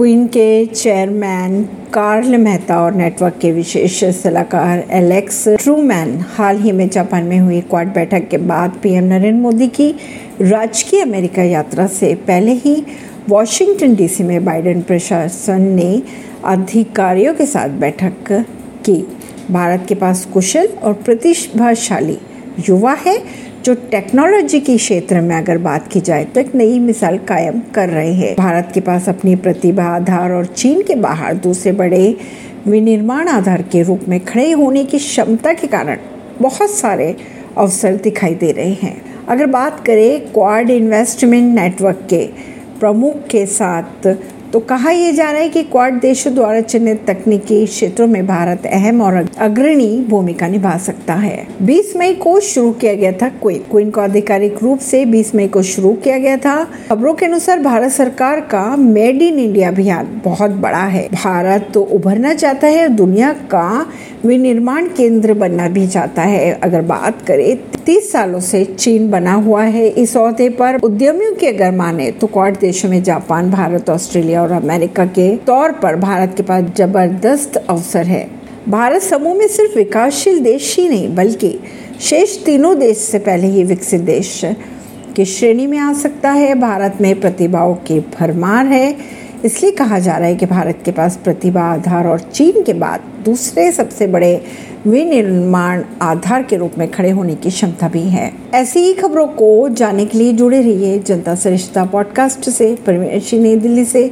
Queen के chairman Karl Mehta और network के विशेष सलाहकार एलेक्स ट्रूमैन हाल ही में जापान में हुई क्वाड बैठक के बाद पीएम नरेंद्र मोदी की राजकीय अमेरिका यात्रा से पहले ही वॉशिंगटन डीसी में बाइडेन प्रशासन ने अधिकारियों के साथ बैठक की। भारत के पास कुशल और प्रतिभाशाली युवा है जो टेक्नोलॉजी के क्षेत्र में अगर बात की जाए तो एक नई मिसाल कायम कर रहे हैं। भारत के पास अपनी प्रतिभा, आधार और चीन के बाहर दूसरे बड़े विनिर्माण आधार के रूप में खड़े होने की क्षमता के कारण बहुत सारे अवसर दिखाई दे रहे हैं। अगर बात करें क्वाड इन्वेस्टमेंट नेटवर्क के प्रमुख के साथ तो कहा यह जा रहा है कि क्वाड देशों द्वारा चिन्हित तकनीकी क्षेत्रों में भारत अहम और अग्रणी भूमिका निभा सकता है। 20 मई को शुरू किया गया था क्वीन। क्वीन को आधिकारिक रूप से 20 मई को शुरू किया गया था। खबरों के अनुसार भारत सरकार का मेड इन इंडिया अभियान बहुत बड़ा है। भारत तो उभरना चाहता है और दुनिया का विनिर्माण केंद्र बनना भी चाहता है। अगर बात करें, तीस सालों से चीन बना हुआ है। इस अहदे पर उद्यमियों की अगर माने तो क्वाड देशों में जापान, भारत, ऑस्ट्रेलिया और अमेरिका के तौर पर भारत के पास ज़बरदस्त अवसर है। भारत समूह में सिर्फ़ विकासशील देश ही नहीं, बल्कि शेष तीनों देश से पहले ही विकसित देश की श्रेणी में आ सकता है। भारत में प्रतिभाओं की भरमार है। इसलिए कहा जा रहा है कि भारत के पास प्रतिभा आधार और चीन के बाद दूसरे सबसे बड़े विनिर्माण आधार के रूप में खड़े होने की क्षमता भी है। ऐसी ही खबरों को जानने के लिए जुड़े रहिए जनता सरिश्ता पॉडकास्ट से। परमेश नई दिल्ली से।